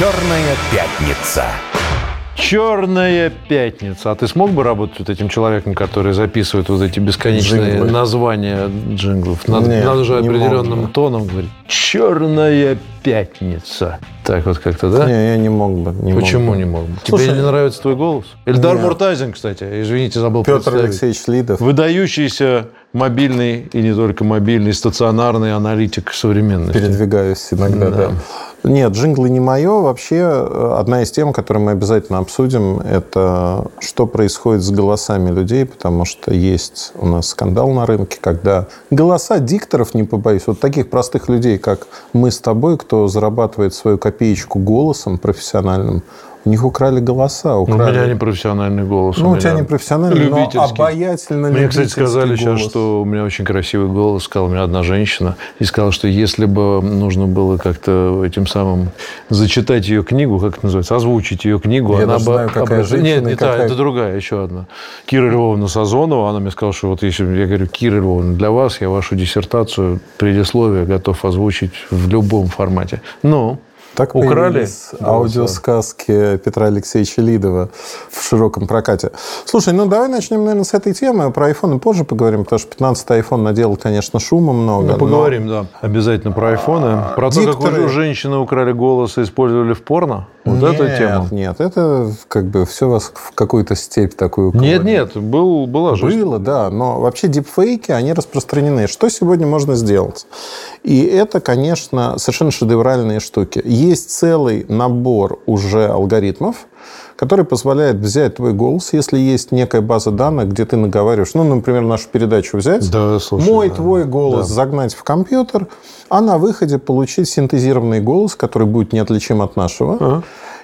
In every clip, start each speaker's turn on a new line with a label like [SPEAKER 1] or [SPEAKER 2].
[SPEAKER 1] Черная пятница.
[SPEAKER 2] Черная пятница. А ты смог бы работать вот этим человеком, который записывает вот эти бесконечные
[SPEAKER 3] Джинглы.
[SPEAKER 2] названия джинглов? Надо,
[SPEAKER 3] Нет,
[SPEAKER 2] надо же определенным
[SPEAKER 3] мог
[SPEAKER 2] тоном говорить. Черная пятница. Так вот как-то, да?
[SPEAKER 3] Не, я не мог бы. Не мог
[SPEAKER 2] Почему
[SPEAKER 3] бы.
[SPEAKER 2] не мог бы?
[SPEAKER 3] Слушай,
[SPEAKER 2] Тебе не нравится твой голос? Эльдар
[SPEAKER 3] Нет.
[SPEAKER 2] Муртазин, кстати, извините, забыл
[SPEAKER 3] Петр. Алексеевич Лидов.
[SPEAKER 2] Выдающийся мобильный и не только мобильный, стационарный аналитик современности.
[SPEAKER 3] Передвигаюсь иногда,
[SPEAKER 2] Да.
[SPEAKER 3] да. Нет, джинглы не мое. Вообще, э, одна из тем, которую мы обязательно обсудим, это что происходит с голосами людей, потому что есть у нас скандал на рынке, когда голоса дикторов, не побоюсь, вот таких простых людей, как мы с тобой, кто зарабатывает свою копеечку голосом профессиональным, у них украли голоса.
[SPEAKER 2] Ну, У
[SPEAKER 3] Украли...
[SPEAKER 2] меня не профессиональный голос.
[SPEAKER 3] Ну, у тебя
[SPEAKER 2] меня
[SPEAKER 3] не профессиональный, но обаятельно
[SPEAKER 2] Мне, кстати, сказали сейчас,
[SPEAKER 3] голос.
[SPEAKER 2] что у меня очень красивый голос, сказала мне одна женщина, и сказала, что если бы нужно было как-то этим самым зачитать ее книгу, как это называется, озвучить ее книгу,
[SPEAKER 3] Я
[SPEAKER 2] она
[SPEAKER 3] даже
[SPEAKER 2] бы...
[SPEAKER 3] знаю, какая
[SPEAKER 2] образ-
[SPEAKER 3] женщина
[SPEAKER 2] Нет, не та,
[SPEAKER 3] какая-
[SPEAKER 2] это другая, еще одна. Кира Львовна Сазонова, она мне сказала, что вот если... Я говорю, Кира Львовна, для вас я вашу диссертацию, предисловие готов озвучить в любом формате. Ну,
[SPEAKER 3] Так
[SPEAKER 2] Украли
[SPEAKER 3] аудиосказки Петра Алексеевича Лидова в широком прокате. Слушай, ну давай начнем, наверное, с этой темы. Про iPhone позже поговорим, потому что 15-й iPhone наделал, конечно, шума много.
[SPEAKER 2] Ну,
[SPEAKER 3] но-
[SPEAKER 2] поговорим, да. Обязательно про айфоны. Про то, как
[SPEAKER 3] Дикторы-
[SPEAKER 2] у женщины украли голос и использовали в порно. Вот
[SPEAKER 3] нет,
[SPEAKER 2] эта тема.
[SPEAKER 3] Нет, это как бы все вас в какую-то степь такую
[SPEAKER 2] Нет, нет, был, была же.
[SPEAKER 3] Было, да. Но вообще дипфейки, они распространены. Что сегодня можно сделать? И это, конечно, совершенно шедевральные штуки. Есть целый набор уже алгоритмов, который позволяет взять твой голос, если есть некая база данных, где ты наговариваешь, ну, например, нашу передачу взять,
[SPEAKER 2] Да, слушай,
[SPEAKER 3] мой
[SPEAKER 2] да.
[SPEAKER 3] твой голос загнать в компьютер, а на выходе получить синтезированный голос, который будет неотличим от нашего.
[SPEAKER 2] Ага.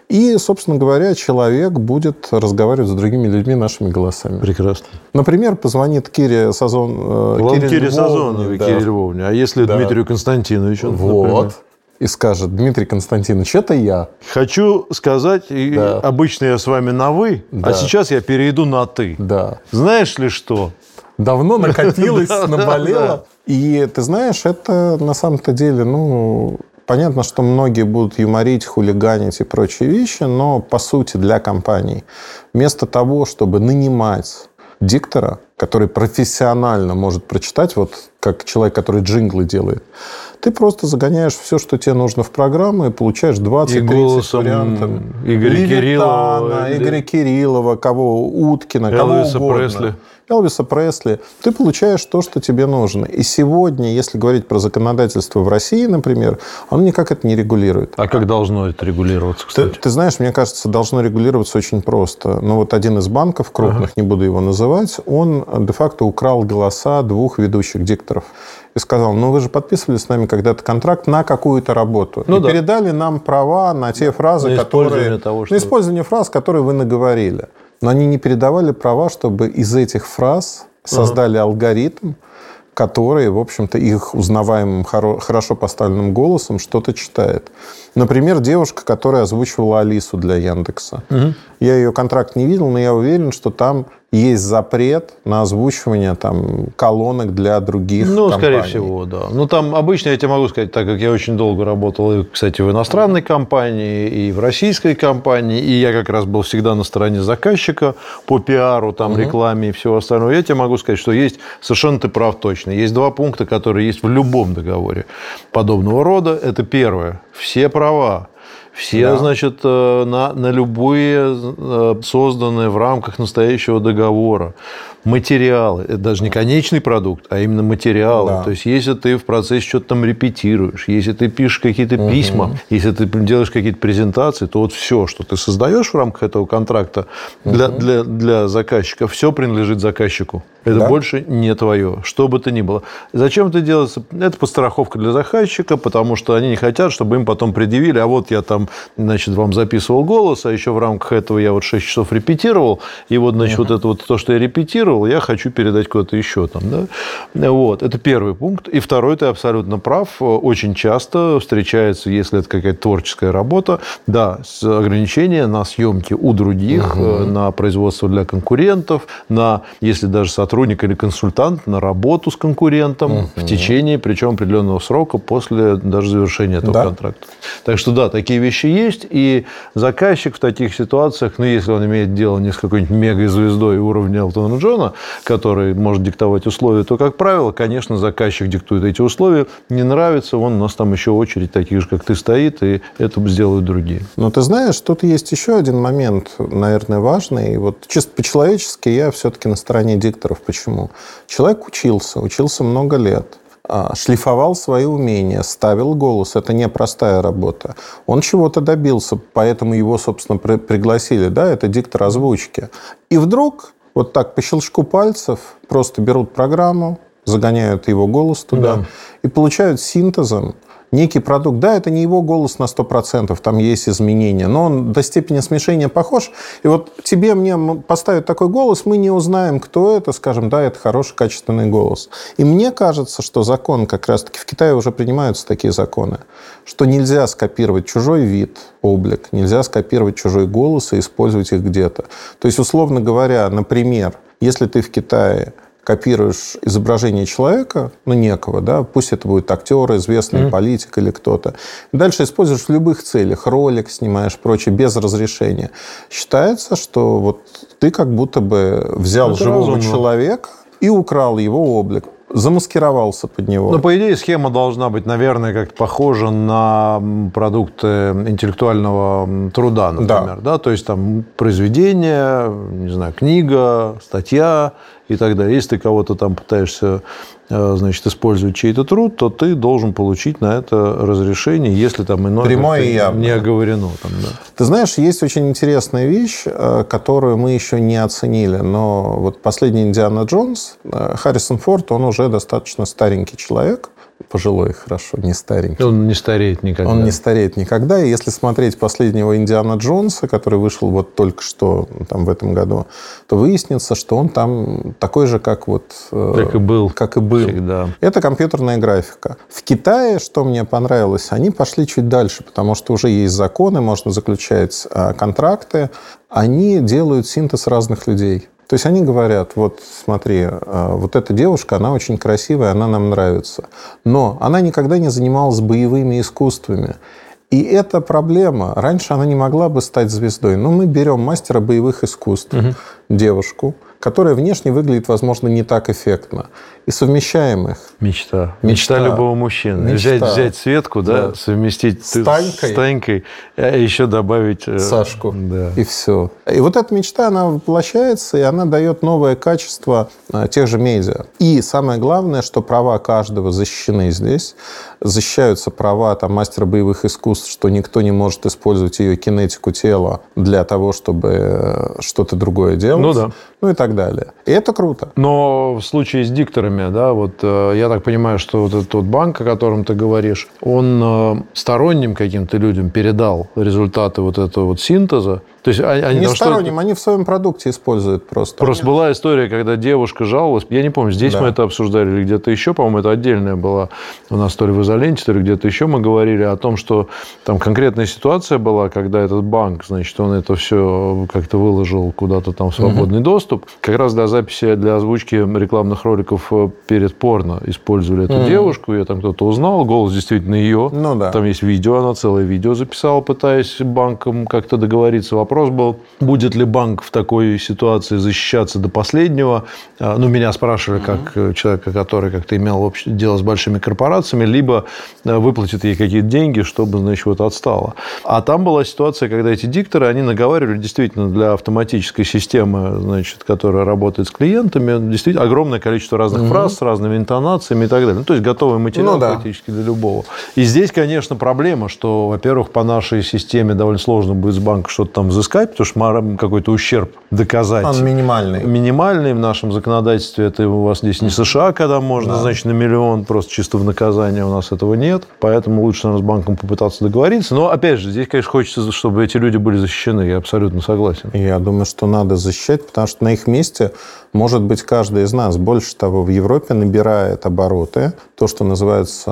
[SPEAKER 3] И, собственно говоря, человек будет разговаривать с другими людьми нашими голосами.
[SPEAKER 2] Прекрасно.
[SPEAKER 3] Например, позвонит Кире Сазон... э, Кире
[SPEAKER 2] Кире
[SPEAKER 3] Львовне, да.
[SPEAKER 2] Кире Львовне. А если
[SPEAKER 3] Да.
[SPEAKER 2] Дмитрию Константиновичу? например?
[SPEAKER 3] И скажет, Дмитрий Константинович, это я.
[SPEAKER 2] Хочу сказать,
[SPEAKER 3] Да.
[SPEAKER 2] обычно я с вами на «вы»,
[SPEAKER 3] Да.
[SPEAKER 2] а сейчас я перейду на «ты».
[SPEAKER 3] Да.
[SPEAKER 2] Знаешь ли что?
[SPEAKER 3] Давно накопилось, наболело. И ты знаешь, это на самом-то деле, ну, понятно, что многие будут юморить, хулиганить и прочие вещи, но по сути для компаний вместо того, чтобы нанимать диктора, который профессионально может прочитать, вот как человек, который джинглы делает, ты просто загоняешь все, что тебе нужно в программу, и получаешь 20
[SPEAKER 2] И
[SPEAKER 3] 30
[SPEAKER 2] голосом
[SPEAKER 3] вариантов.
[SPEAKER 2] Игоря
[SPEAKER 3] Левитана,
[SPEAKER 2] Кириллова
[SPEAKER 3] Игоря Кириллова, кого Уткина, кого
[SPEAKER 2] Элвиса
[SPEAKER 3] угодно.
[SPEAKER 2] Пресли.
[SPEAKER 3] Элвиса Пресли, ты получаешь то, что тебе нужно. И сегодня, если говорить про законодательство в России, например, оно никак это не регулирует.
[SPEAKER 2] А как должно это регулироваться,
[SPEAKER 3] Ты,
[SPEAKER 2] кстати?
[SPEAKER 3] ты знаешь, мне кажется, должно регулироваться очень просто. Но вот один из банков крупных, не буду его называть, он де-факто украл голоса двух ведущих дикторов. И сказал, ну вы же подписывали с нами когда-то контракт на какую-то работу.
[SPEAKER 2] Ну
[SPEAKER 3] и
[SPEAKER 2] да.
[SPEAKER 3] передали нам права на те фразы,
[SPEAKER 2] На
[SPEAKER 3] которые...
[SPEAKER 2] того, что-
[SPEAKER 3] На использование фраз, которые вы наговорили. Но они не передавали права, чтобы из этих фраз создали алгоритм, который, в общем-то, их узнаваемым, хоро- хорошо поставленным голосом что-то читает. Например, девушка, которая озвучивала Алису для Яндекса. Я ее контракт не видел, но я уверен, что там есть запрет на озвучивание там, колонок для других
[SPEAKER 2] Ну, скорее
[SPEAKER 3] компаний.
[SPEAKER 2] всего, да. Ну, там обычно, я тебе могу сказать, так как я очень долго работал, кстати, в иностранной компании, и в российской компании, и я как раз был всегда на стороне заказчика по пиару, там, рекламе и всего остального, я тебе могу сказать, что есть, совершенно ты прав точно, есть два пункта, которые есть в любом договоре подобного рода. Это первое. Все права все,
[SPEAKER 3] Да.
[SPEAKER 2] значит, э, на, на любые э, созданные в рамках настоящего договора материалы, это даже не конечный продукт, а именно материалы.
[SPEAKER 3] Да.
[SPEAKER 2] То есть, если ты в процессе что-то там репетируешь, если ты пишешь какие-то письма, если ты делаешь какие-то презентации, то вот все, что ты создаешь в рамках этого контракта для, для, для заказчика, все принадлежит заказчику. Это
[SPEAKER 3] Да.
[SPEAKER 2] больше не твое, что бы то ни было. Зачем это делается? Это подстраховка для заказчика, потому что они не хотят, чтобы им потом предъявили, а вот я там, значит, вам записывал голос, а еще в рамках этого я вот 6 часов репетировал, и вот, значит, вот это вот то, что я репетировал, я хочу передать куда-то еще там, да? Вот, это первый пункт. И второй, ты абсолютно прав, очень часто встречается, если это какая-то творческая работа, да, с ограничения на съемки у других, э, на производство для конкурентов, на, если даже сотрудничество сотрудник или консультант на работу с конкурентом угу. в течение, причем определенного срока после даже завершения этого да. контракта. Так что да, такие вещи есть, и заказчик в таких ситуациях, ну, если он имеет дело не с какой-нибудь мега-звездой уровня Элтона Джона, который может диктовать условия, то, как правило, конечно, заказчик диктует эти условия. Не нравится, вон у нас там еще очередь таких же, как ты, стоит, и это сделают другие.
[SPEAKER 3] Но ты знаешь, тут есть еще один момент, наверное, важный. Вот чисто по-человечески я все-таки на стороне дикторов. Почему? Человек учился, учился много лет а, шлифовал свои умения, ставил голос. Это непростая работа. Он чего-то добился, поэтому его, собственно, пригласили. Да, это диктор озвучки. И вдруг вот так по щелчку пальцев просто берут программу, загоняют его голос туда да. и получают синтезом некий продукт. Да, это не его голос на 100%, там есть изменения, но он до степени смешения похож. И вот тебе, мне поставят такой голос, мы не узнаем, кто это, скажем, да, это хороший, качественный голос. И мне кажется, что закон, как раз-таки в Китае уже принимаются такие законы, что нельзя скопировать чужой вид, облик, нельзя скопировать чужой голос и использовать их где-то. То есть, условно говоря, например, если ты в Китае копируешь изображение человека, ну, некого, да, пусть это будет актер, известный mm-hmm. политик или кто-то. дальше используешь в любых целях, ролик снимаешь, прочее, без разрешения. Считается, что вот ты как будто бы взял это живого разумно. человека и украл его облик замаскировался под него.
[SPEAKER 2] Ну, по идее, схема должна быть, наверное, как-то похожа на продукты интеллектуального труда, например. Да. Да? То есть там произведение, не знаю, книга, статья и так далее. Если ты кого-то там пытаешься э, значит, использовать чей-то труд, то ты должен получить на это разрешение, если там иное
[SPEAKER 3] Прямое и
[SPEAKER 2] не оговорено. Там, да.
[SPEAKER 3] Ты знаешь, есть очень интересная вещь, э, которую мы еще не оценили, но вот последний Индиана Джонс, э, Харрисон Форд, он уже достаточно старенький человек, пожилой, хорошо, не старенький.
[SPEAKER 2] Он не стареет никогда.
[SPEAKER 3] Он не стареет никогда. И если смотреть последнего Индиана Джонса, который вышел вот только что там в этом году, то выяснится, что он там такой же, как вот...
[SPEAKER 2] Э, как и был.
[SPEAKER 3] Как и был. Всегда. Это компьютерная графика. В Китае, что мне понравилось, они пошли чуть дальше, потому что уже есть законы, можно заключать а, контракты. Они делают синтез разных людей. То есть они говорят, вот смотри, э, вот эта девушка, она очень красивая, она нам нравится. Но она никогда не занималась боевыми искусствами. И это проблема. Раньше она не могла бы стать звездой. Но мы берем мастера боевых искусств, угу. Девушку, которая внешне выглядит, возможно, не так эффектно и совмещаем их.
[SPEAKER 2] Мечта. Мечта, Мечта любого мужчины. Мечта. Взять, взять Светку, да, да. совместить
[SPEAKER 3] с Танькой,
[SPEAKER 2] с Танькой, а еще добавить... Э,
[SPEAKER 3] Сашку. Да. И все. И вот эта мечта, она воплощается, и она дает новое качество а, тех же медиа. И самое главное, что права каждого защищены здесь. Защищаются права там, мастера боевых искусств, что никто не может использовать ее кинетику тела для того, чтобы э, что-то другое делать.
[SPEAKER 2] Ну да.
[SPEAKER 3] Ну и так далее. И это круто.
[SPEAKER 2] Но в случае с дикторами да, вот э, я так понимаю, что вот этот тот банк, о котором ты говоришь, он э, сторонним каким-то людям передал результаты вот этого вот синтеза,
[SPEAKER 3] то есть они, не сторонним, что... они в своем продукте используют просто.
[SPEAKER 2] Просто они... была история, когда девушка жаловалась. Я не помню, здесь да. мы это обсуждали или где-то еще, по-моему, это отдельная была у нас то ли в изоленте, то ли где-то еще мы говорили о том, что там конкретная ситуация была, когда этот банк, значит, он это все как-то выложил куда-то там в свободный доступ. Как раз для записи, для озвучки рекламных роликов э, перед порно использовали эту угу. девушку, ее там кто-то узнал, голос действительно ее.
[SPEAKER 3] Ну да.
[SPEAKER 2] Там есть видео, она целое видео записала, пытаясь банком как-то договориться. Вопрос был, будет ли банк в такой ситуации защищаться до последнего. А, ну, меня спрашивали, как mm-hmm. человека, который как-то имел дело с большими корпорациями, либо э, выплатит ей какие-то деньги, чтобы, значит, вот отстало. А там была ситуация, когда эти дикторы, они наговаривали действительно для автоматической системы, значит, которая работает с клиентами, действительно огромное количество разных mm-hmm. фраз с разными интонациями и так далее. Ну, то есть готовый материал ну, да. практически для любого. И здесь, конечно, проблема, что, во-первых, по нашей системе довольно сложно будет с банка что-то там взыскать, взыскать, потому что какой-то ущерб доказать.
[SPEAKER 3] Он минимальный.
[SPEAKER 2] Минимальный в нашем законодательстве. Это у вас здесь не США, когда можно, да. значит, на миллион просто чисто в наказание. У нас этого нет. Поэтому лучше, наверное, с банком попытаться договориться. Но, опять же, здесь, конечно, хочется, чтобы эти люди были защищены. Я абсолютно согласен.
[SPEAKER 3] Я думаю, что надо защищать, потому что на их месте может быть каждый из нас. Больше того, в Европе набирает обороты. То, что называется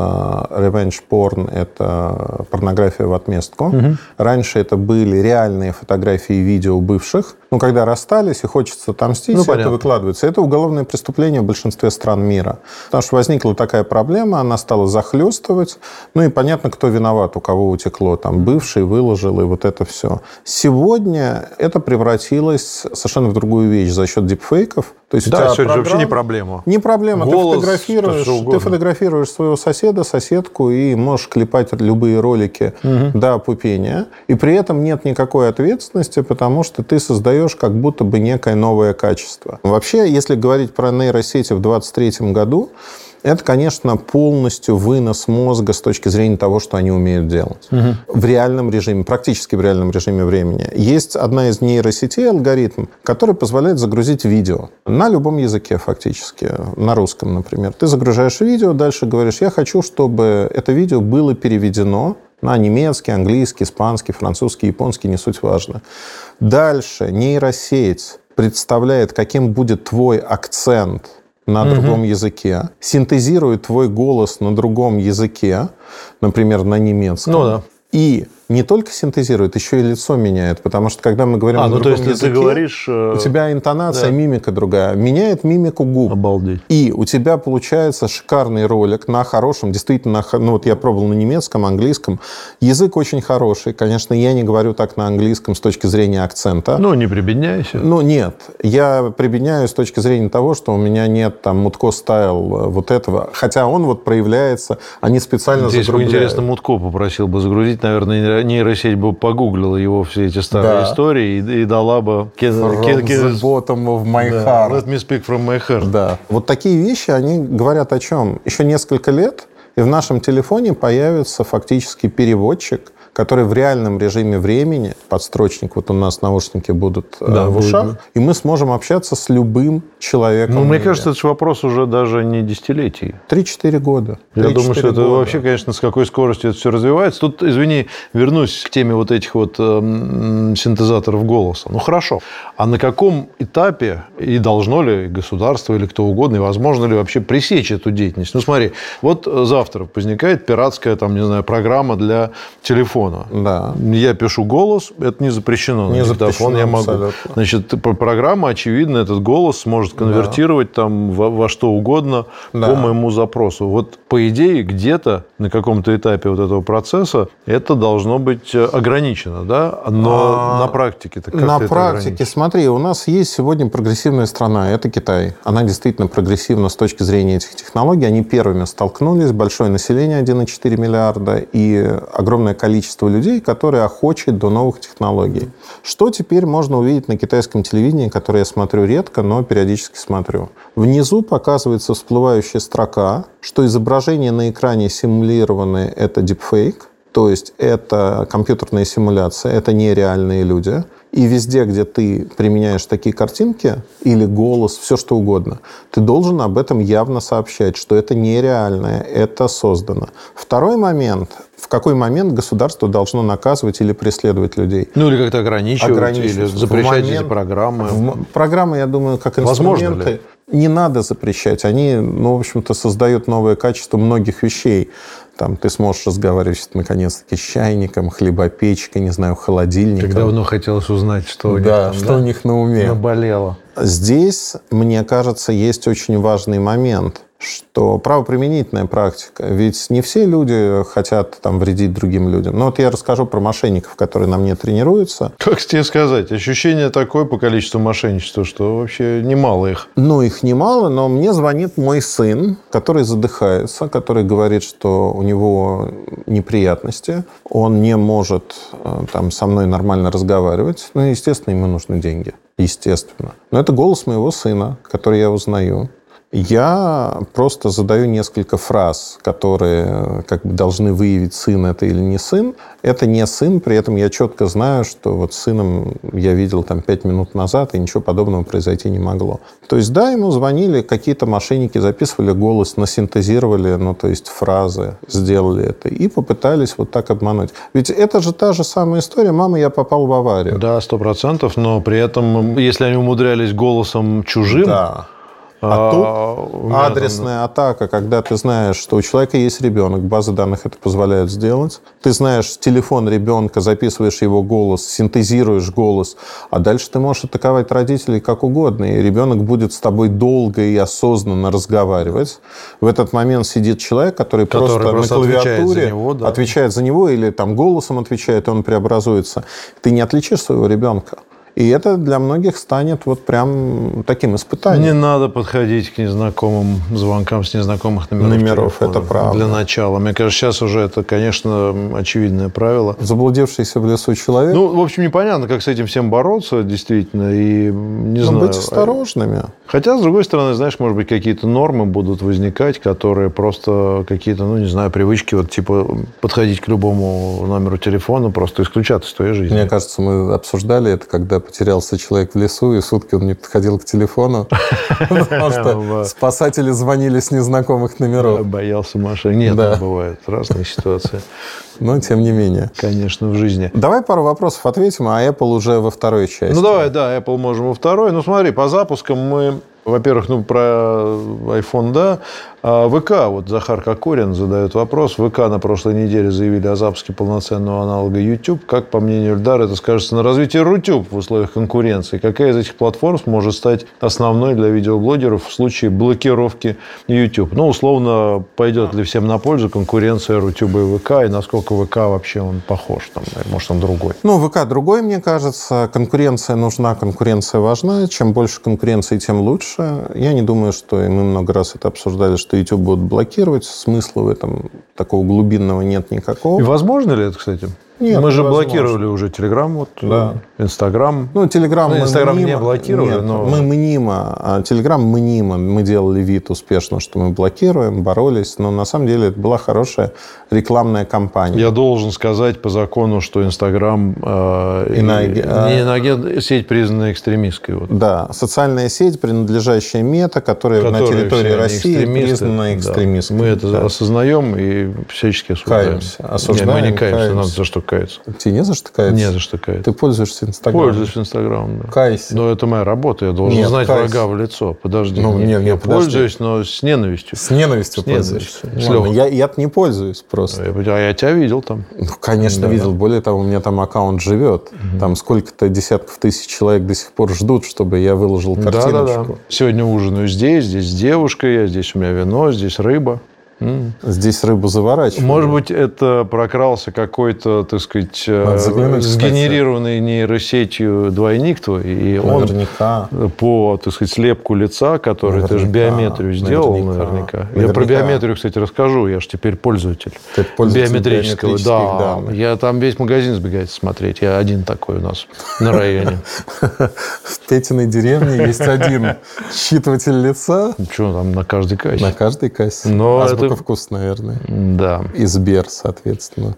[SPEAKER 3] revenge porn, это порнография в отместку. Угу. Раньше это были реальные фотографии и видео бывших, ну, когда расстались и хочется отомстить,
[SPEAKER 2] Ну,
[SPEAKER 3] это
[SPEAKER 2] понятно.
[SPEAKER 3] выкладывается. Это уголовное преступление в большинстве стран мира. Потому что возникла такая проблема, она стала захлестывать. Ну и понятно, кто виноват, у кого утекло. Там бывший выложил, и вот это все. Сегодня это превратилось совершенно в другую вещь за счет дипфейков. То есть у
[SPEAKER 2] Да,
[SPEAKER 3] тебя
[SPEAKER 2] сегодня же вообще не проблема.
[SPEAKER 3] не проблема.
[SPEAKER 2] Голос,
[SPEAKER 3] ты фотографируешь, ты фотографируешь своего соседа, соседку и можешь клепать любые ролики до пупения. И при этом нет никакой ответственности, потому что ты создаешь как будто бы некое новое качество. Вообще, если говорить про нейросети в 2023 году, это, конечно, полностью вынос мозга с точки зрения того, что они умеют делать. В реальном режиме, практически в реальном режиме времени. Есть одна из нейросетей, алгоритм, который позволяет загрузить видео на любом языке фактически, на русском, например. Ты загружаешь видео, дальше говоришь, я хочу, чтобы это видео было переведено на немецкий, английский, испанский, французский, японский, не суть важно. Дальше нейросеть представляет, каким будет твой акцент на другом языке, синтезирует твой голос на другом языке, например, на немецком.
[SPEAKER 2] Ну да.
[SPEAKER 3] И не только синтезирует, еще и лицо меняет. Потому что, когда мы говорим
[SPEAKER 2] А,
[SPEAKER 3] на
[SPEAKER 2] ну то есть, если ты
[SPEAKER 3] языке,
[SPEAKER 2] говоришь... э,
[SPEAKER 3] у тебя интонация,
[SPEAKER 2] да.
[SPEAKER 3] мимика другая. Меняет мимику губ.
[SPEAKER 2] Обалдеть.
[SPEAKER 3] И у тебя получается шикарный ролик на хорошем, действительно, ну вот я пробовал на немецком, английском. Язык очень хороший. Конечно, я не говорю так на английском с точки зрения акцента.
[SPEAKER 2] Ну, не прибедняйся.
[SPEAKER 3] Ну, нет. Я прибедняю с точки зрения того, что у меня нет там мутко стайл э, вот этого. Хотя он вот проявляется, они специально
[SPEAKER 2] Здесь бы
[SPEAKER 3] загрубляют.
[SPEAKER 2] интересно, Мутко попросил бы загрузить, наверное, нейросеть бы погуглила его все эти старые
[SPEAKER 3] Да.
[SPEAKER 2] истории и, и дала бы...
[SPEAKER 3] From the bottom of my
[SPEAKER 2] Да,
[SPEAKER 3] heart.
[SPEAKER 2] Let me speak from my heart.
[SPEAKER 3] Да. Вот такие вещи, они говорят о чем? Еще несколько лет, и в нашем телефоне появится фактически переводчик, который в реальном режиме времени, подстрочник, вот у нас наушники будут э,
[SPEAKER 2] Да,
[SPEAKER 3] в ушах,
[SPEAKER 2] да.
[SPEAKER 3] и мы сможем общаться с любым человеком.
[SPEAKER 2] Ну, мне кажется, это же вопрос уже даже не десятилетий.
[SPEAKER 3] 3-4 года.
[SPEAKER 2] Я
[SPEAKER 3] 3-4
[SPEAKER 2] думаю, что это
[SPEAKER 3] года.
[SPEAKER 2] вообще, конечно, с какой скоростью это все развивается. Тут, извини, вернусь к теме вот этих вот эм, синтезаторов голоса. Ну, хорошо. А на каком этапе и должно ли государство или кто угодно, и возможно ли вообще пресечь эту деятельность? Ну, смотри, вот э, завтра возникает пиратская, там, не знаю, программа для телефона.
[SPEAKER 3] Да.
[SPEAKER 2] Я пишу голос, это не запрещено.
[SPEAKER 3] Не
[SPEAKER 2] на диктофон
[SPEAKER 3] запрещено
[SPEAKER 2] я могу.
[SPEAKER 3] абсолютно.
[SPEAKER 2] Значит, программа, очевидно, этот голос сможет конвертировать там во, во что угодно
[SPEAKER 3] Да.
[SPEAKER 2] по моему запросу. Вот по идее где-то на каком-то этапе вот этого процесса это должно быть э, ограничено, да? Но
[SPEAKER 3] А,
[SPEAKER 2] на практике-то как
[SPEAKER 3] На практике, смотри, у нас есть сегодня прогрессивная страна, это Китай. Она действительно прогрессивна с точки зрения этих технологий. Они первыми столкнулись, большое население 1,4 миллиарда и огромное количество людей, которые охочет до новых технологий. Что теперь можно увидеть на китайском телевидении, которое я смотрю редко, но периодически смотрю? Внизу показывается всплывающая строка, что изображение на экране симулированное – это дипфейк, то есть это компьютерная симуляция, это нереальные люди. И везде, где ты применяешь такие картинки или голос, все что угодно, ты должен об этом явно сообщать, что это нереальное, это создано. Второй момент. В какой момент государство должно наказывать или преследовать людей?
[SPEAKER 2] Ну, или как-то ограничивать,
[SPEAKER 3] Ограничивать.
[SPEAKER 2] или запрещать эти
[SPEAKER 3] момент-
[SPEAKER 2] программы.
[SPEAKER 3] В Программы, я думаю, как
[SPEAKER 2] Возможно
[SPEAKER 3] инструменты,
[SPEAKER 2] ли?
[SPEAKER 3] не надо запрещать. Они, ну, в общем-то, создают новое качество многих вещей. Там ты сможешь разговаривать, наконец-таки, с чайником, хлебопечкой, не знаю, холодильником.
[SPEAKER 2] Как давно хотелось узнать, что у них
[SPEAKER 3] что
[SPEAKER 2] да?
[SPEAKER 3] у них на уме.
[SPEAKER 2] наболело.
[SPEAKER 3] Здесь, мне кажется, есть очень важный момент, что правоприменительная практика. Ведь не все люди хотят там, вредить другим людям. Ну вот я расскажу про мошенников, которые на мне тренируются.
[SPEAKER 2] Как тебе сказать? Ощущение такое по количеству мошенничества, что вообще немало их.
[SPEAKER 3] Ну, их немало, но мне звонит мой сын, который задыхается, который говорит, что у него неприятности, он не может э, там, со мной нормально разговаривать. Ну, естественно, ему нужны деньги. Естественно. Но это голос моего сына, который я узнаю. Я просто задаю несколько фраз, которые э, как бы должны выявить, сын это или не сын. Это не сын, при этом я четко знаю, что вот сыном я видел там пять минут назад, и ничего подобного произойти не могло. То есть, да, ему звонили какие-то мошенники, записывали голос, насинтезировали, ну, то есть фразы, сделали это, и попытались вот так обмануть. Ведь это же та же самая история. Мама, я попал в аварию.
[SPEAKER 2] Да, сто процентов, но при этом, если они умудрялись голосом чужим,
[SPEAKER 3] Да. А,
[SPEAKER 2] А,
[SPEAKER 3] тут
[SPEAKER 2] меня там-
[SPEAKER 3] адресная атака, когда ты знаешь, что у человека есть ребенок, базы данных это позволяют сделать. Ты знаешь телефон ребенка, записываешь его голос, синтезируешь голос, а дальше ты можешь атаковать родителей как угодно, и ребенок будет с тобой долго и осознанно разговаривать. В этот момент сидит человек, который,
[SPEAKER 2] Который
[SPEAKER 3] просто,
[SPEAKER 2] просто
[SPEAKER 3] на
[SPEAKER 2] отвечает
[SPEAKER 3] клавиатуре
[SPEAKER 2] за него, да.
[SPEAKER 3] отвечает за него или там голосом отвечает, и он преобразуется. Ты не отличишь своего ребенка. И это для многих станет вот прям таким испытанием.
[SPEAKER 2] Не надо подходить к незнакомым звонкам с незнакомых номеров.
[SPEAKER 3] Номеров,
[SPEAKER 2] телефона.
[SPEAKER 3] это правда.
[SPEAKER 2] Для начала. Мне кажется, сейчас уже это, конечно, очевидное правило.
[SPEAKER 3] Заблудившийся в лесу человек.
[SPEAKER 2] Ну, в общем, непонятно, как с этим всем бороться, действительно, и не
[SPEAKER 3] Ну,
[SPEAKER 2] знаю.
[SPEAKER 3] быть осторожными.
[SPEAKER 2] Хотя, с другой стороны, знаешь, может быть, какие-то нормы будут возникать, которые просто какие-то, ну, не знаю, привычки, вот, типа, подходить к любому номеру телефона просто исключат из твоей жизни.
[SPEAKER 3] Мне кажется, мы обсуждали это, когда потерялся человек в лесу, и сутки он не подходил к телефону, потому что спасатели звонили с незнакомых номеров.
[SPEAKER 2] боялся машин. Нет, ну, бывают разные ситуации,
[SPEAKER 3] Но тем не менее.
[SPEAKER 2] конечно, в жизни.
[SPEAKER 3] Давай пару вопросов ответим, а Apple уже во второй части.
[SPEAKER 2] Ну, давай, да, Apple можем во второй. Ну, смотри, по запускам мы, во-первых, ну, про iPhone, да. А ВК, вот Захар Кокорин задает вопрос. ВК на прошлой неделе заявили о запуске полноценного аналога YouTube. Как, по мнению Эльдара, это скажется на развитии Рутюб в условиях конкуренции? Какая из этих платформ сможет стать основной для видеоблогеров в случае блокировки YouTube? Ну, условно, пойдет ли всем на пользу конкуренция Рутюба и ВК, и насколько ВК вообще он похож, там, может, он другой?
[SPEAKER 3] Ну, ВК другой, мне кажется. Конкуренция нужна, конкуренция важна. Чем больше конкуренции, тем лучше. Я не думаю, что, и мы много раз это обсуждали, что YouTube будут блокировать. Смысла в этом такого глубинного нет никакого.
[SPEAKER 2] И возможно ли это, кстати?
[SPEAKER 3] Нет,
[SPEAKER 2] Мы же блокировали уже Телеграм, вот,
[SPEAKER 3] Да.
[SPEAKER 2] Инстаграм.
[SPEAKER 3] Ну, Телеграм
[SPEAKER 2] Ну, Инстаграм не
[SPEAKER 3] мнимо-
[SPEAKER 2] блокировали,
[SPEAKER 3] Нет,
[SPEAKER 2] но-
[SPEAKER 3] мы мнимо. Телеграм мнимо. Мы делали вид успешно, что мы блокируем, боролись. Но на самом деле это была хорошая рекламная кампания.
[SPEAKER 2] Я должен сказать по закону, что Инстаграм э,
[SPEAKER 3] Иноаге-
[SPEAKER 2] и-
[SPEAKER 3] а-
[SPEAKER 2] не иноаген- сеть признана экстремистской. Вот.
[SPEAKER 3] Да, социальная сеть, принадлежащая Мета, которая на
[SPEAKER 2] Которые
[SPEAKER 3] территории
[SPEAKER 2] все они
[SPEAKER 3] России
[SPEAKER 2] экстремисты.
[SPEAKER 3] признана
[SPEAKER 2] Да.
[SPEAKER 3] экстремистской.
[SPEAKER 2] Мы это
[SPEAKER 3] Да.
[SPEAKER 2] осознаем и всячески осуждаем.
[SPEAKER 3] Каемся.
[SPEAKER 2] Нет,
[SPEAKER 3] Осуждаем,
[SPEAKER 2] мы не каемся,
[SPEAKER 3] каемся.
[SPEAKER 2] надо за что каяться.
[SPEAKER 3] Тебе не за что каяться?
[SPEAKER 2] Не за что каяться.
[SPEAKER 3] Ты пользуешься Инстаграмом?
[SPEAKER 2] Пользуюсь Инстаграмом, да.
[SPEAKER 3] Кайся.
[SPEAKER 2] Но это моя работа, я должен
[SPEAKER 3] Нет,
[SPEAKER 2] знать
[SPEAKER 3] кайся.
[SPEAKER 2] врага в лицо. Подожди.
[SPEAKER 3] Ну,
[SPEAKER 2] Нет,
[SPEAKER 3] нет,
[SPEAKER 2] я
[SPEAKER 3] подожди.
[SPEAKER 2] пользуюсь, но с ненавистью.
[SPEAKER 3] С ненавистью
[SPEAKER 2] С ненавистью.
[SPEAKER 3] пользуешься. Ладно, я, я-то не пользуюсь просто.
[SPEAKER 2] Я, а я тебя видел там.
[SPEAKER 3] Ну, конечно,
[SPEAKER 2] Да.
[SPEAKER 3] видел. Более того, у меня там аккаунт живет. Там сколько-то десятков тысяч человек до сих пор ждут, чтобы я выложил картиночку.
[SPEAKER 2] Да-да-да. Сегодня ужинаю здесь, здесь с девушкой, я, здесь у меня вино, здесь рыба.
[SPEAKER 3] Здесь рыбу заворачивают.
[SPEAKER 2] Может быть, это прокрался какой-то, так сказать, э, сгенерированный нейросетью двойник твой, и он
[SPEAKER 3] Наверняка.
[SPEAKER 2] по, так сказать, слепку лица, который ты же
[SPEAKER 3] Наверняка,
[SPEAKER 2] биометрию сделал
[SPEAKER 3] наверняка,
[SPEAKER 2] наверняка. Я про
[SPEAKER 3] наверняка.
[SPEAKER 2] биометрию, кстати, расскажу. Я же теперь пользователь.
[SPEAKER 3] Ты пользователь
[SPEAKER 2] биометрического. Да,
[SPEAKER 3] данных.
[SPEAKER 2] я там весь магазин сбегает смотреть. Я один такой у нас на районе.
[SPEAKER 3] В Петиной деревне есть один считыватель лица
[SPEAKER 2] Что там на каждой кассе?
[SPEAKER 3] на каждой кассе.
[SPEAKER 2] Но
[SPEAKER 3] Азбука вкус, наверное.
[SPEAKER 2] Да.
[SPEAKER 3] И Сбер, соответственно.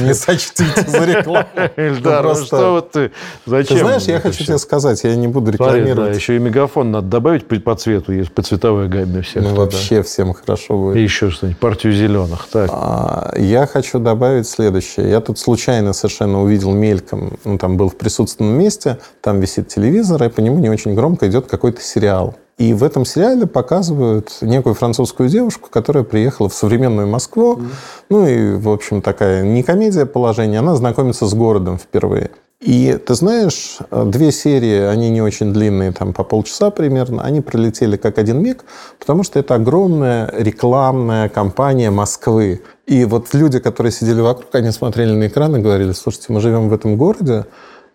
[SPEAKER 3] Не сочтите за рекламу.
[SPEAKER 2] Эльдар, ну что вот ты? Зачем?
[SPEAKER 3] Ты знаешь, я хочу тебе сказать, я не буду рекламировать.
[SPEAKER 2] еще и мегафон надо добавить по, цвету, есть по цветовой гамме всех.
[SPEAKER 3] Ну, вообще всем хорошо
[SPEAKER 2] И
[SPEAKER 3] будет.
[SPEAKER 2] еще что-нибудь, партию зеленых. Так.
[SPEAKER 3] А, Я хочу добавить следующее. Я тут случайно совершенно увидел мельком, ну, там был в присутственном месте, там висит телевизор, и по нему не очень громко идет какой-то сериал. И в этом сериале показывают некую французскую девушку, которая приехала в современную Москву. Ну и, в общем, такая не комедия положения, она знакомится с городом впервые. И ты знаешь, две серии, они не очень длинные, там по полчаса примерно, они пролетели как один миг, потому что это огромная рекламная кампания Москвы. И вот люди, которые сидели вокруг, они смотрели на экран и говорили, слушайте, мы живем в этом городе,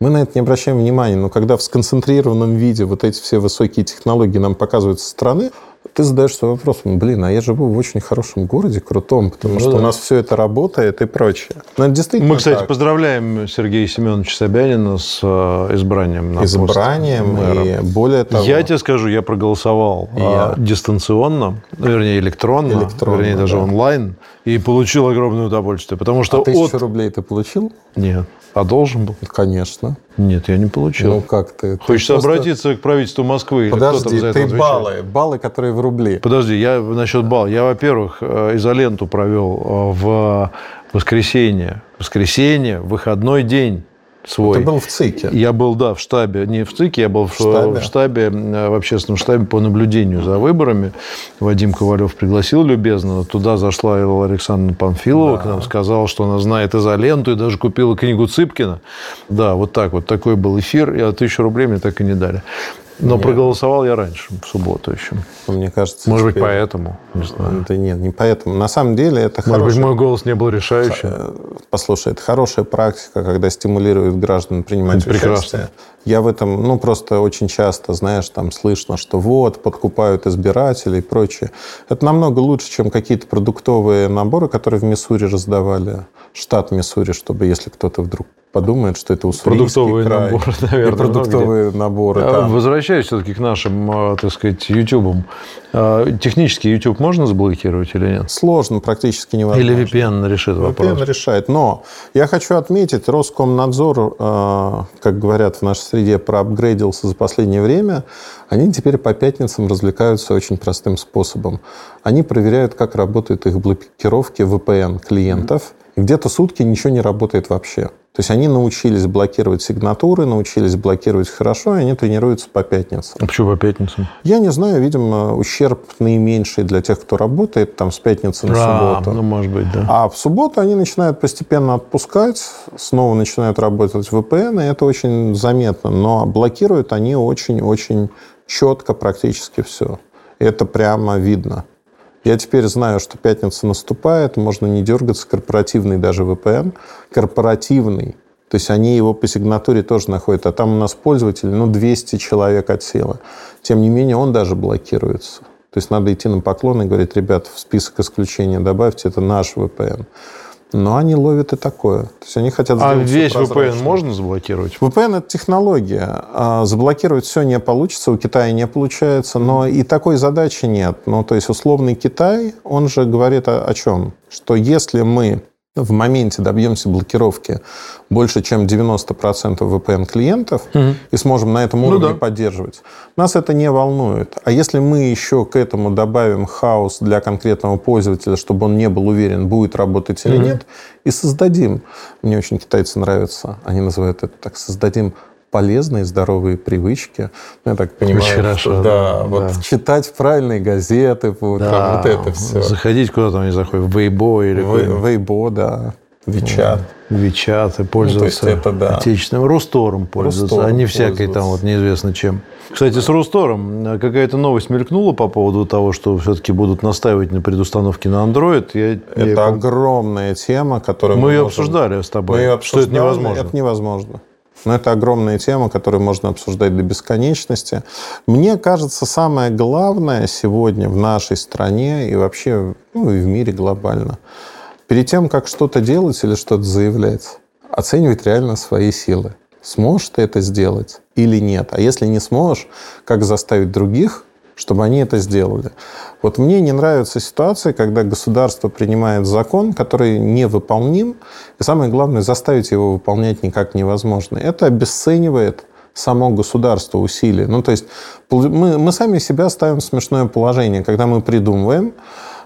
[SPEAKER 3] мы на это не обращаем внимания, но когда в сконцентрированном виде вот эти все высокие технологии нам показывают со стороны, ты задаешь свой вопрос, «Ну, блин, а я живу в очень хорошем городе, крутом, потому
[SPEAKER 2] Ну
[SPEAKER 3] что
[SPEAKER 2] да.
[SPEAKER 3] у нас все это работает и прочее. Но это действительно
[SPEAKER 2] Мы, кстати,
[SPEAKER 3] так.
[SPEAKER 2] поздравляем Сергея Семеновича Собянина с э, избранием на пост
[SPEAKER 3] избранием
[SPEAKER 2] мэра.
[SPEAKER 3] и более того...
[SPEAKER 2] Я тебе скажу, я проголосовал а,
[SPEAKER 3] я.
[SPEAKER 2] дистанционно, ну, вернее, электронно,
[SPEAKER 3] Электронно,
[SPEAKER 2] вернее, даже
[SPEAKER 3] да.
[SPEAKER 2] онлайн, и получил огромное удовольствие. Потому что
[SPEAKER 3] А тысячу
[SPEAKER 2] от...
[SPEAKER 3] рублей ты получил?
[SPEAKER 2] Нет. А должен был?
[SPEAKER 3] Конечно.
[SPEAKER 2] Нет, я не получил.
[SPEAKER 3] Ну как ты? Ты
[SPEAKER 2] Хочется
[SPEAKER 3] просто-
[SPEAKER 2] обратиться к правительству Москвы. или кто там
[SPEAKER 3] Подожди,
[SPEAKER 2] за это
[SPEAKER 3] ты
[SPEAKER 2] отвечает?
[SPEAKER 3] баллы, баллы, которые в рубли.
[SPEAKER 2] Подожди, я насчет балла. Я, во-первых, э, изоленту провел э, в воскресенье. Воскресенье, выходной день. Свой.
[SPEAKER 3] Ты был в ЦИКе?
[SPEAKER 2] Я был, да, в штабе. Не в ЦИКе, я был в, в штабе, в, штабе, в общественном штабе по наблюдению за выборами. Вадим Ковалев пригласил любезно. Туда зашла Элла Александровна Панфилова да. к нам, сказала, что она знает изоленту и даже купила книгу Цыпкина. Да, вот так вот. Такой был эфир. И тысячу рублей мне так и не дали. Но нет. проголосовал я раньше, в субботу еще.
[SPEAKER 3] Мне кажется...
[SPEAKER 2] Может теперь... быть, поэтому.
[SPEAKER 3] Не знаю. Да нет, не поэтому. На самом деле это
[SPEAKER 2] Может хорошая... быть, мой голос не был решающим.
[SPEAKER 3] Э, послушай, это хорошая практика, когда стимулирует граждан принимать это участие. Прекрасно. Я в этом, ну, просто очень часто, знаешь, там слышно, что вот, подкупают избирателей и прочее. Это намного лучше, чем какие-то продуктовые наборы, которые в Миссури раздавали, штат Миссури, чтобы если кто-то вдруг подумает, что это уссурийский
[SPEAKER 2] Продуктовые край. наборы, наверное. И
[SPEAKER 3] продуктовые наборы, да.
[SPEAKER 2] Возвращаюсь все-таки к нашим, а, так сказать, ютубам. А, технически YouTube можно заблокировать или нет?
[SPEAKER 3] Сложно, практически невозможно.
[SPEAKER 2] Или VPN решит вопрос?
[SPEAKER 3] VPN решает. Но я хочу отметить, Роскомнадзор, а, как говорят в нашей среде, проапгрейдился за последнее время. Они теперь по пятницам развлекаются очень простым способом. Они проверяют, как работают их блокировки VPN клиентов. Где-то сутки ничего не работает вообще. То есть они научились блокировать сигнатуры, научились блокировать хорошо, и они тренируются по пятницам.
[SPEAKER 2] А почему по пятницам?
[SPEAKER 3] Я не знаю, видимо, ущерб наименьший для тех, кто работает там с пятницы на а, субботу.
[SPEAKER 2] Ну, может быть, да.
[SPEAKER 3] А в субботу они начинают постепенно отпускать, снова начинают работать VPN, и это очень заметно. Но блокируют они очень-очень четко практически все. Это прямо видно. Я теперь знаю, что пятница наступает, можно не дергаться, корпоративный даже VPN, корпоративный, то есть они его по сигнатуре тоже находят, а там у нас пользователи, ну, 200 человек от. Тем не менее, он даже блокируется. То есть надо идти на поклон и говорить, ребят, в список исключения добавьте, это наш VPN. Но они ловят и такое. То есть они хотят
[SPEAKER 2] а весь VPN можно заблокировать?
[SPEAKER 3] VPN – это технология. А заблокировать все не получится, у Китая не получается, но и такой задачи нет. Ну, то есть условный Китай, он же говорит о, о чем? Что если мы в моменте добьемся блокировки больше, чем 90% VPN-клиентов угу. и сможем на этом ну уровне ну, да. поддерживать, нас это не волнует. А если мы еще к этому добавим хаос для конкретного пользователя, чтобы он не был уверен, будет работать или угу. нет, и создадим, мне очень китайцы нравятся, они называют это так, создадим полезные, здоровые привычки. Ну, я так понимаю,
[SPEAKER 2] Очень хорошо.
[SPEAKER 3] Что, да, да, вот читать правильные газеты утрам, да, вот это все.
[SPEAKER 2] Заходить куда там не заходит, в Weibo или
[SPEAKER 3] в Weibo, да. Вичат.
[SPEAKER 2] Вичат и пользоваться ну, это, да. отечественным. Рустором пользоваться, Рустором а не всякой там вот неизвестно чем. Кстати, с Рустором э, какая-то новость мелькнула по поводу того, что все-таки будут настаивать на предустановке на Android. Я,
[SPEAKER 3] это я... огромная тема, которую
[SPEAKER 2] мы, мы ее можем... обсуждали с тобой.
[SPEAKER 3] Мы ее обсуждали, что это невозможно. Это невозможно. Но это огромная тема, которую можно обсуждать до бесконечности. Мне кажется, самое главное сегодня в нашей стране и вообще ну, и в мире глобально, перед тем, как что-то делать или что-то заявлять, оценивать реально свои силы. Сможешь ты это сделать или нет? А если не сможешь, как заставить других чтобы они это сделали. Вот мне не нравится ситуация, когда государство принимает закон, который невыполним, и самое главное, заставить его выполнять никак невозможно. Это обесценивает само государство усилия. Ну, то есть мы, мы сами себя ставим в смешное положение, когда мы придумываем,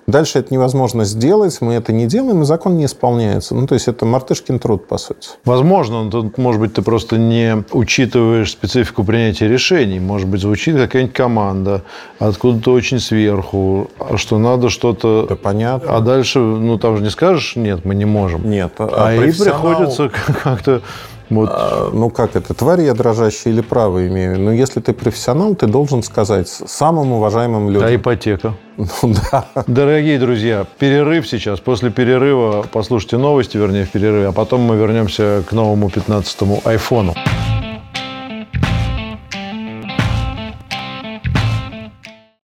[SPEAKER 3] Дальше это невозможно сделать, мы это не делаем, и закон не исполняется. Ну, то есть это мартышкин труд, по сути.
[SPEAKER 2] Возможно, но тут, может быть, ты просто не учитываешь специфику принятия решений. Может быть, звучит какая-нибудь команда откуда-то очень сверху, что надо что-то...
[SPEAKER 3] Да, понятно.
[SPEAKER 2] А дальше, ну, там же не скажешь, нет, мы не можем.
[SPEAKER 3] Нет.
[SPEAKER 2] А, а профессионал... и приходится как-то
[SPEAKER 3] вот. А, ну как это, тварь я дрожащая или право имею? Но если ты профессионал, ты должен сказать самым уважаемым людям.
[SPEAKER 2] А ипотека? Ну да. Дорогие друзья, перерыв сейчас. После перерыва послушайте новости, вернее, в перерыве, а потом мы вернемся к новому 15-му айфону.